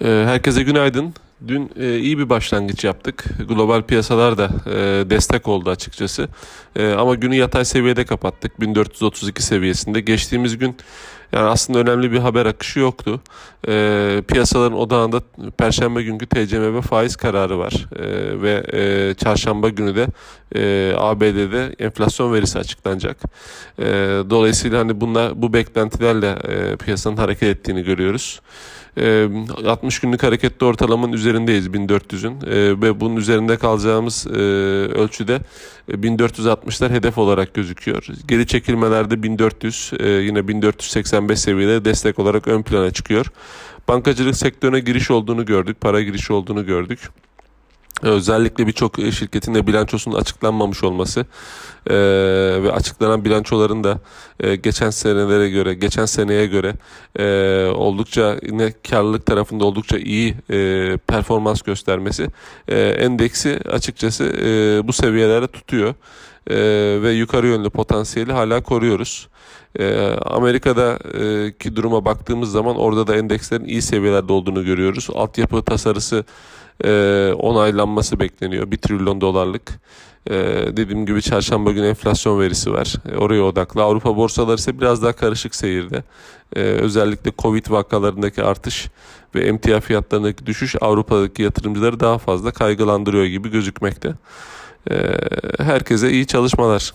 Ee, herkese günaydın. Dün e, iyi bir başlangıç yaptık. Global piyasalar da e, destek oldu açıkçası. E, ama günü yatay seviyede kapattık. 1432 seviyesinde. Geçtiğimiz gün yani aslında önemli bir haber akışı yoktu. Piyasaların odağında Perşembe günkü TCMB faiz kararı var. Ve Çarşamba günü de ABD'de enflasyon verisi açıklanacak. Dolayısıyla hani bunlar bu beklentilerle piyasanın hareket ettiğini görüyoruz. 60 günlük hareketli ortalamanın üzerindeyiz 1400'ün ve bunun üzerinde kalacağımız ölçüde 1460'lar hedef olarak gözüküyor. Geri çekilmelerde 1400 yine 1485 seviyede destek olarak ön plana çıkıyor. Bankacılık sektörüne giriş olduğunu gördük, para girişi olduğunu gördük. Özellikle birçok şirketin de bilançosunun açıklanmamış olması e, ve açıklanan bilançoların da e, geçen senelere göre, geçen seneye göre e, oldukça yine karlılık tarafında oldukça iyi e, performans göstermesi e, endeksi açıkçası e, bu seviyelere tutuyor e, ve yukarı yönlü potansiyeli hala koruyoruz. E, Amerika'daki duruma baktığımız zaman orada da endekslerin iyi seviyelerde olduğunu görüyoruz. Altyapı tasarısı e, onaylanması bekleniyor. 1 trilyon dolarlık. E, dediğim gibi çarşamba günü enflasyon verisi var. E, oraya odaklı. Avrupa borsaları ise biraz daha karışık seyirde. E, özellikle Covid vakalarındaki artış ve emtia fiyatlarındaki düşüş Avrupa'daki yatırımcıları daha fazla kaygılandırıyor gibi gözükmekte. E, herkese iyi çalışmalar.